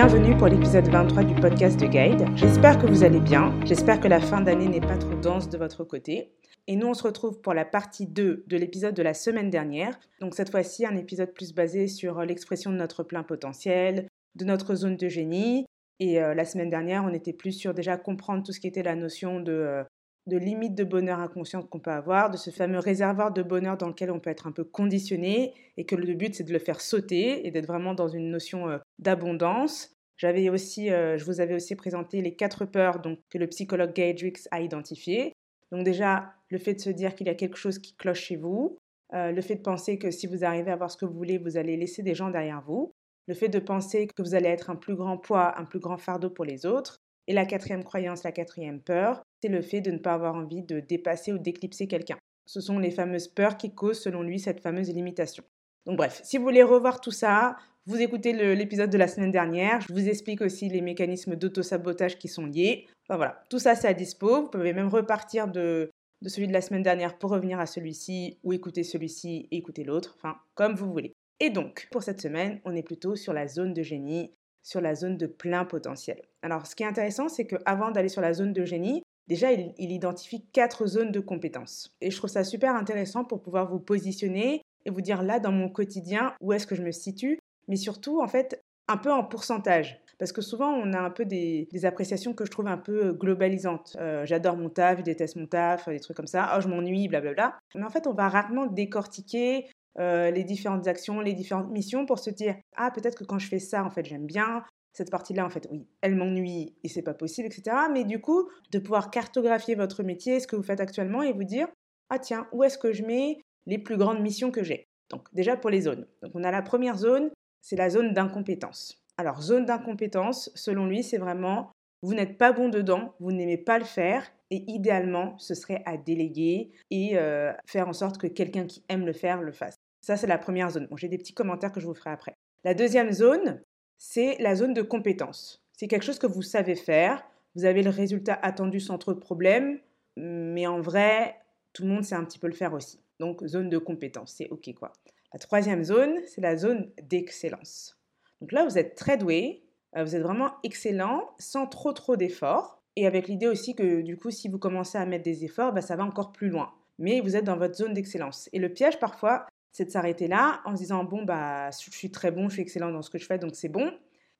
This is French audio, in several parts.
bienvenue pour l'épisode 23 du podcast de Guide. J'espère que vous allez bien, j'espère que la fin d'année n'est pas trop dense de votre côté. Et nous, on se retrouve pour la partie 2 de l'épisode de la semaine dernière. Donc cette fois-ci, un épisode plus basé sur l'expression de notre plein potentiel, de notre zone de génie. Et euh, la semaine dernière, on était plus sur déjà comprendre tout ce qui était la notion de euh, de limite de bonheur inconsciente qu'on peut avoir, de ce fameux réservoir de bonheur dans lequel on peut être un peu conditionné et que le but c'est de le faire sauter et d'être vraiment dans une notion euh, d'abondance. J'avais aussi, euh, je vous avais aussi présenté les quatre peurs donc, que le psychologue Gaydrix a identifiées. Donc déjà, le fait de se dire qu'il y a quelque chose qui cloche chez vous, euh, le fait de penser que si vous arrivez à avoir ce que vous voulez, vous allez laisser des gens derrière vous, le fait de penser que vous allez être un plus grand poids, un plus grand fardeau pour les autres, et la quatrième croyance, la quatrième peur, c'est le fait de ne pas avoir envie de dépasser ou d'éclipser quelqu'un. Ce sont les fameuses peurs qui causent, selon lui, cette fameuse limitation. Donc bref, si vous voulez revoir tout ça, vous écoutez l'épisode de la semaine dernière. Je vous explique aussi les mécanismes d'auto-sabotage qui sont liés. Enfin voilà, tout ça c'est à dispo. Vous pouvez même repartir de, celui de la semaine dernière pour revenir à celui-ci ou écouter celui-ci et écouter l'autre. Enfin, comme vous voulez. Et donc, pour cette semaine, on est plutôt sur la zone de génie sur la zone de plein potentiel. Alors, ce qui est intéressant, c'est qu'avant d'aller sur la zone de génie, déjà, il, identifie quatre zones de compétences. Et je trouve ça super intéressant pour pouvoir vous positionner et vous dire là, dans mon quotidien, où est-ce que je me situe, mais surtout, en fait, un peu en pourcentage. Parce que souvent, on a un peu des, appréciations que je trouve un peu globalisantes. Euh, j'adore mon taf, je déteste mon taf, des trucs comme ça. Oh, je m'ennuie, blablabla. Mais en fait, on va rarement décortiquer euh, les différentes actions, les différentes missions pour se dire ah peut-être que quand je fais ça en fait j'aime bien cette partie-là en fait oui elle m'ennuie et c'est pas possible etc. Mais du coup de pouvoir cartographier votre métier, ce que vous faites actuellement et vous dire ah tiens où est-ce que je mets les plus grandes missions que j'ai? Donc déjà pour les zones. Donc on a la première zone, c'est la zone d'incompétence. Alors zone d'incompétence, selon lui, c'est vraiment vous n'êtes pas bon dedans, vous n'aimez pas le faire, et idéalement, ce serait à déléguer et euh, faire en sorte que quelqu'un qui aime le faire le fasse. Ça, c'est la première zone. Bon, J'ai des petits commentaires que je vous ferai après. La deuxième zone, c'est la zone de compétence. C'est quelque chose que vous savez faire, vous avez le résultat attendu sans trop de problèmes, mais en vrai, tout le monde sait un petit peu le faire aussi. Donc, zone de compétence, c'est OK quoi. La troisième zone, c'est la zone d'excellence. Donc là, vous êtes très doué, euh, vous êtes vraiment excellent sans trop trop d'efforts. Et avec l'idée aussi que du coup, si vous commencez à mettre des efforts, bah, ça va encore plus loin. Mais vous êtes dans votre zone d'excellence. Et le piège parfois, c'est de s'arrêter là en se disant bon bah je suis très bon, je suis excellent dans ce que je fais donc c'est bon.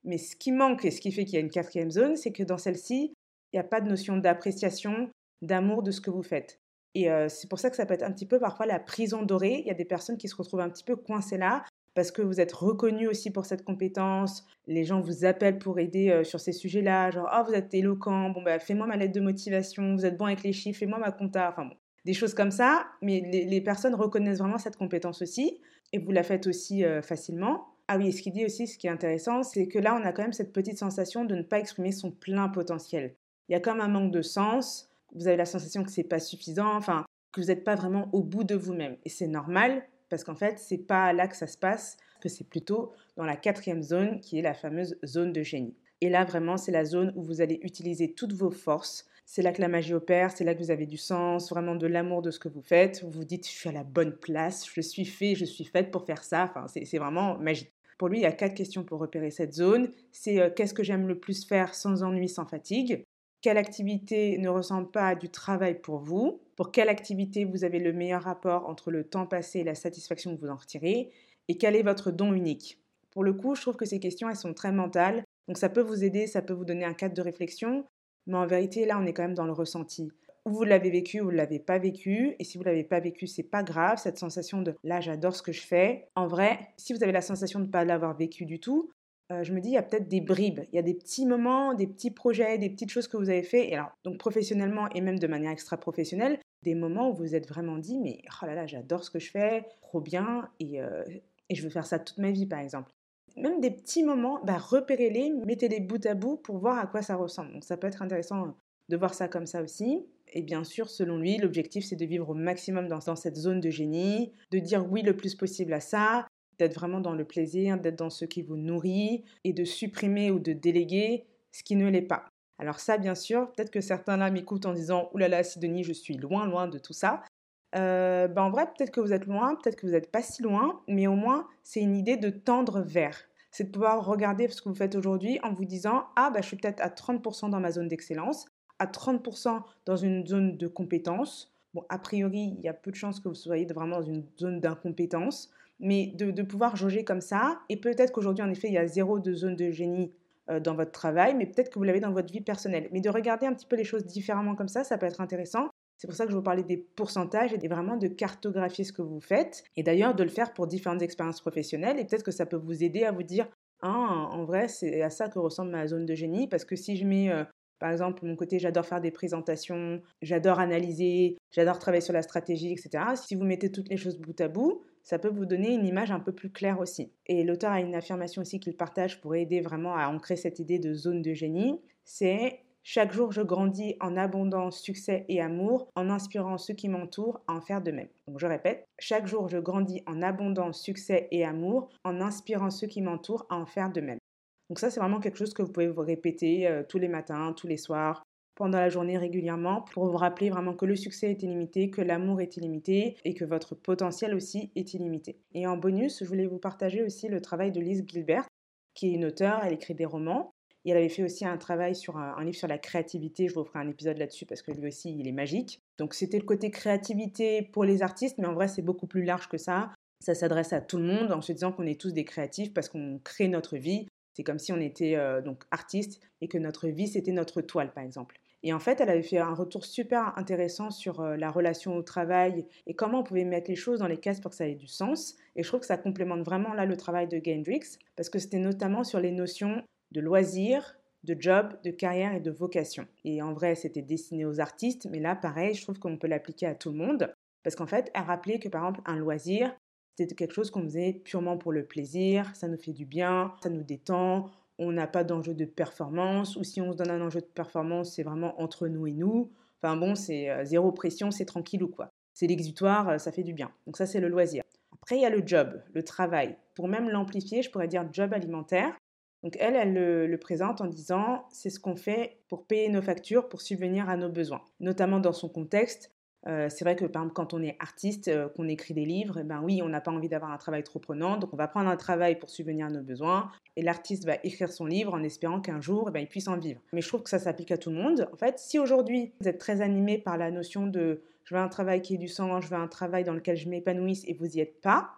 Mais ce qui manque et ce qui fait qu'il y a une quatrième zone, c'est que dans celle-ci, il n'y a pas de notion d'appréciation, d'amour de ce que vous faites. Et euh, c'est pour ça que ça peut être un petit peu parfois la prison dorée. Il y a des personnes qui se retrouvent un petit peu coincées là parce que vous êtes reconnu aussi pour cette compétence. Les gens vous appellent pour aider euh, sur ces sujets-là, genre oh vous êtes éloquent, bon bah fais-moi ma lettre de motivation, vous êtes bon avec les chiffres, fais-moi ma compta. Enfin bon, des choses comme ça, mais les, personnes reconnaissent vraiment cette compétence aussi, et vous la faites aussi euh, facilement. Ah oui, et ce qu'il dit aussi, ce qui est intéressant, c'est que là, on a quand même cette petite sensation de ne pas exprimer son plein potentiel. Il y a comme un manque de sens, vous avez la sensation que c'est pas suffisant, enfin, que vous n'êtes pas vraiment au bout de vous-même. Et c'est normal, parce qu'en fait, c'est pas là que ça se passe, que c'est plutôt dans la quatrième zone, qui est la fameuse zone de génie. Et là, vraiment, c'est la zone où vous allez utiliser toutes vos forces, c'est là que la magie opère, c'est là que vous avez du sens, vraiment de l'amour de ce que vous faites. Vous vous dites, je suis à la bonne place, je suis fait, je suis faite pour faire ça. Enfin, c'est vraiment magique. Pour lui, il y a quatre questions pour repérer cette zone. C'est euh, qu'est-ce que j'aime le plus faire sans ennui, sans fatigue? Quelle activité ne ressemble pas à du travail pour vous? Pour quelle activité vous avez le meilleur rapport entre le temps passé et la satisfaction que vous en retirez? Et quel est votre don unique? Pour le coup, je trouve que ces questions, elles sont très mentales. Donc ça peut vous aider, ça peut vous donner un cadre de réflexion. Mais en vérité, là, on est quand même dans le ressenti. Ou vous l'avez vécu ou vous ne l'avez pas vécu. Et si vous ne l'avez pas vécu, c'est pas grave. Cette sensation de là, j'adore ce que je fais. En vrai, si vous avez la sensation de ne pas l'avoir vécu du tout, euh, je me dis, il y a peut-être des bribes. Il y a des petits moments, des petits projets, des petites choses que vous avez fait. Et alors, donc professionnellement et même de manière extra-professionnelle, des moments où vous vous êtes vraiment dit, mais oh là là, j'adore ce que je fais, trop bien, et, euh, et je veux faire ça toute ma vie, par exemple même des petits moments, bah, repérez-les, mettez-les bout à bout pour voir à quoi ça ressemble. Donc ça peut être intéressant de voir ça comme ça aussi. Et bien sûr, selon lui, l'objectif, c'est de vivre au maximum dans, cette zone de génie, de dire oui le plus possible à ça, d'être vraiment dans le plaisir, d'être dans ce qui vous nourrit, et de supprimer ou de déléguer ce qui ne l'est pas. Alors ça, bien sûr, peut-être que certains là m'écoutent en disant « Ouh là, Sidonie, je suis loin, loin de tout ça euh, ben en vrai, peut-être que vous êtes loin, peut-être que vous n'êtes pas si loin, mais au moins, c'est une idée de tendre vers. c'est de pouvoir regarder ce que vous faites aujourd'hui en vous disant Ah, bah, je suis peut-être à 30% dans ma zone d'excellence, à 30% dans une zone de compétence. Bon, a priori, il y a peu de chances que vous soyez vraiment dans une zone d'incompétence, mais de, pouvoir jauger comme ça, et peut-être qu'aujourd'hui, en effet, il y a zéro de zone de génie euh, dans votre travail, mais peut-être que vous l'avez dans votre vie personnelle. Mais de regarder un petit peu les choses différemment comme ça, ça peut être intéressant. C'est pour ça que je vous parlais des pourcentages et vraiment de cartographier ce que vous faites. Et d'ailleurs, de le faire pour différentes expériences professionnelles. Et peut-être que ça peut vous aider à vous dire, ah, en vrai, c'est à ça que ressemble ma zone de génie. Parce que si je mets, euh, par exemple, mon côté, j'adore faire des présentations, j'adore analyser, j'adore travailler sur la stratégie, etc. Si vous mettez toutes les choses bout à bout, ça peut vous donner une image un peu plus claire aussi. Et l'auteur a une affirmation aussi qu'il partage pour aider vraiment à ancrer cette idée de zone de génie. C'est chaque jour, je grandis en abondance, succès et amour, en inspirant ceux qui m'entourent à en faire de même. Donc je répète, chaque jour, je grandis en abondance, succès et amour, en inspirant ceux qui m'entourent à en faire de même. Donc ça, c'est vraiment quelque chose que vous pouvez vous répéter euh, tous les matins, tous les soirs, pendant la journée régulièrement, pour vous rappeler vraiment que le succès est illimité, que l'amour est illimité et que votre potentiel aussi est illimité. Et en bonus, je voulais vous partager aussi le travail de Lise Gilbert, qui est une auteure, elle écrit des romans, et elle avait fait aussi un travail sur un, livre sur la créativité. Je vous ferai un épisode là-dessus parce que lui aussi, il est magique. Donc c'était le côté créativité pour les artistes, mais en vrai, c'est beaucoup plus large que ça. Ça s'adresse à tout le monde en se disant qu'on est tous des créatifs parce qu'on crée notre vie. C'est comme si on était euh, donc artiste et que notre vie, c'était notre toile, par exemple. Et en fait, elle avait fait un retour super intéressant sur euh, la relation au travail et comment on pouvait mettre les choses dans les cases pour que ça ait du sens. Et je trouve que ça complémente vraiment là le travail de Gendrix parce que c'était notamment sur les notions de loisirs, de job, de carrière et de vocation. Et en vrai, c'était destiné aux artistes, mais là, pareil, je trouve qu'on peut l'appliquer à tout le monde. Parce qu'en fait, elle rappelait que par exemple, un loisir, c'était quelque chose qu'on faisait purement pour le plaisir, ça nous fait du bien, ça nous détend, on n'a pas d'enjeu de performance, ou si on se donne un enjeu de performance, c'est vraiment entre nous et nous. Enfin bon, c'est euh, zéro pression, c'est tranquille ou quoi. C'est l'exutoire, euh, ça fait du bien. Donc ça, c'est le loisir. Après, il y a le job, le travail. Pour même l'amplifier, je pourrais dire job alimentaire. Donc elle, elle le, présente en disant c'est ce qu'on fait pour payer nos factures, pour subvenir à nos besoins. Notamment dans son contexte, euh, c'est vrai que par exemple quand on est artiste, euh, qu'on écrit des livres, eh ben oui, on n'a pas envie d'avoir un travail trop prenant, donc on va prendre un travail pour subvenir à nos besoins, et l'artiste va écrire son livre en espérant qu'un jour, eh ben, il puisse en vivre. Mais je trouve que ça s'applique à tout le monde. En fait, si aujourd'hui vous êtes très animé par la notion de je veux un travail qui ait du sens, je veux un travail dans lequel je m'épanouisse et vous n'y êtes pas,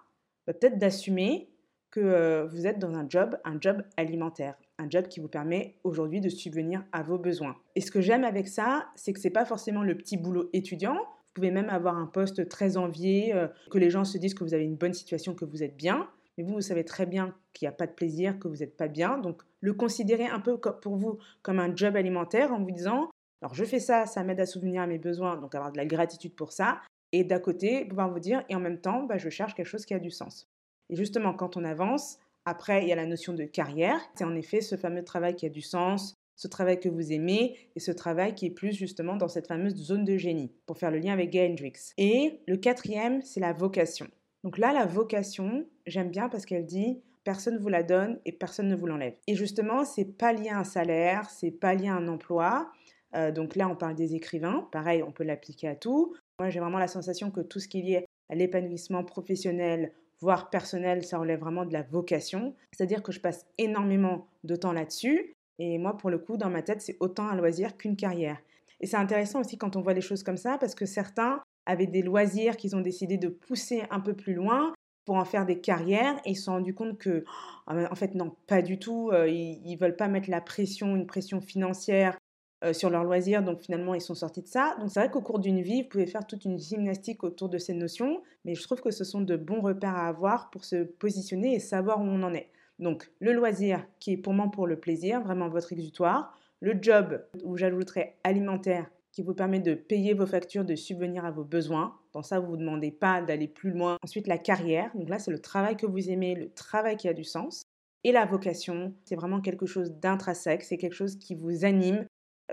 bah, peut-être d'assumer que euh, vous êtes dans un job, un job alimentaire, un job qui vous permet aujourd'hui de subvenir à vos besoins. Et ce que j'aime avec ça, c'est que c'est pas forcément le petit boulot étudiant. Vous pouvez même avoir un poste très envié, euh, que les gens se disent que vous avez une bonne situation, que vous êtes bien. Mais vous, vous savez très bien qu'il n'y a pas de plaisir, que vous n'êtes pas bien. Donc, le considérez un peu pour vous comme un job alimentaire en vous disant, alors je fais ça, ça m'aide à subvenir à mes besoins, donc avoir de la gratitude pour ça. Et d'à côté, pouvoir vous dire, et en même temps, bah, je cherche quelque chose qui a du sens. Et justement, quand on avance, après, il y a la notion de carrière. C'est en effet ce fameux travail qui a du sens, ce travail que vous aimez et ce travail qui est plus justement dans cette fameuse zone de génie, pour faire le lien avec Gay Hendricks. Et le quatrième, c'est la vocation. Donc là, la vocation, j'aime bien parce qu'elle dit personne ne vous la donne et personne ne vous l'enlève. Et justement, c'est pas lié à un salaire, c'est pas lié à un emploi. Euh, donc là, on parle des écrivains. Pareil, on peut l'appliquer à tout. Moi, j'ai vraiment la sensation que tout ce qui est lié à l'épanouissement professionnel, voire personnel, ça relève vraiment de la vocation. C'est-à-dire que je passe énormément de temps là-dessus. Et moi, pour le coup, dans ma tête, c'est autant un loisir qu'une carrière. Et c'est intéressant aussi quand on voit les choses comme ça, parce que certains avaient des loisirs qu'ils ont décidé de pousser un peu plus loin pour en faire des carrières et ils se sont rendus compte que, oh, en fait, non, pas du tout. Euh, ils ne veulent pas mettre la pression, une pression financière euh, sur leurs loisirs, donc finalement ils sont sortis de ça. Donc c'est vrai qu'au cours d'une vie, vous pouvez faire toute une gymnastique autour de ces notions, mais je trouve que ce sont de bons repères à avoir pour se positionner et savoir où on en est. Donc le loisir qui est purement pour le plaisir, vraiment votre exutoire, le job où j'ajouterai alimentaire qui vous permet de payer vos factures, de subvenir à vos besoins. Dans ça, vous ne vous demandez pas d'aller plus loin. Ensuite, la carrière. Donc là, c'est le travail que vous aimez, le travail qui a du sens. Et la vocation, c'est vraiment quelque chose d'intrinsèque, c'est quelque chose qui vous anime,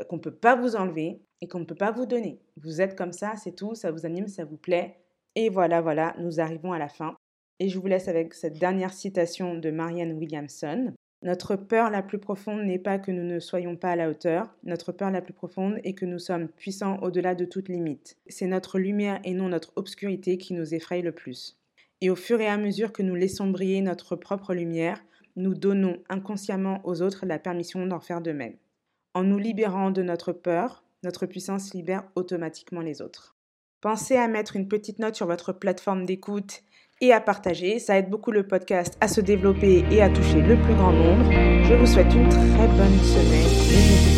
qu'on ne peut pas vous enlever et qu'on ne peut pas vous donner. Vous êtes comme ça, c'est tout, ça vous anime, ça vous plaît. Et voilà, voilà, nous arrivons à la fin. Et je vous laisse avec cette dernière citation de Marianne Williamson. Notre peur la plus profonde n'est pas que nous ne soyons pas à la hauteur, notre peur la plus profonde est que nous sommes puissants au-delà de toute limite. C'est notre lumière et non notre obscurité qui nous effraie le plus. Et au fur et à mesure que nous laissons briller notre propre lumière, nous donnons inconsciemment aux autres la permission d'en faire de même. En nous libérant de notre peur, notre puissance libère automatiquement les autres. Pensez à mettre une petite note sur votre plateforme d'écoute et à partager. Ça aide beaucoup le podcast à se développer et à toucher le plus grand nombre. Je vous souhaite une très bonne semaine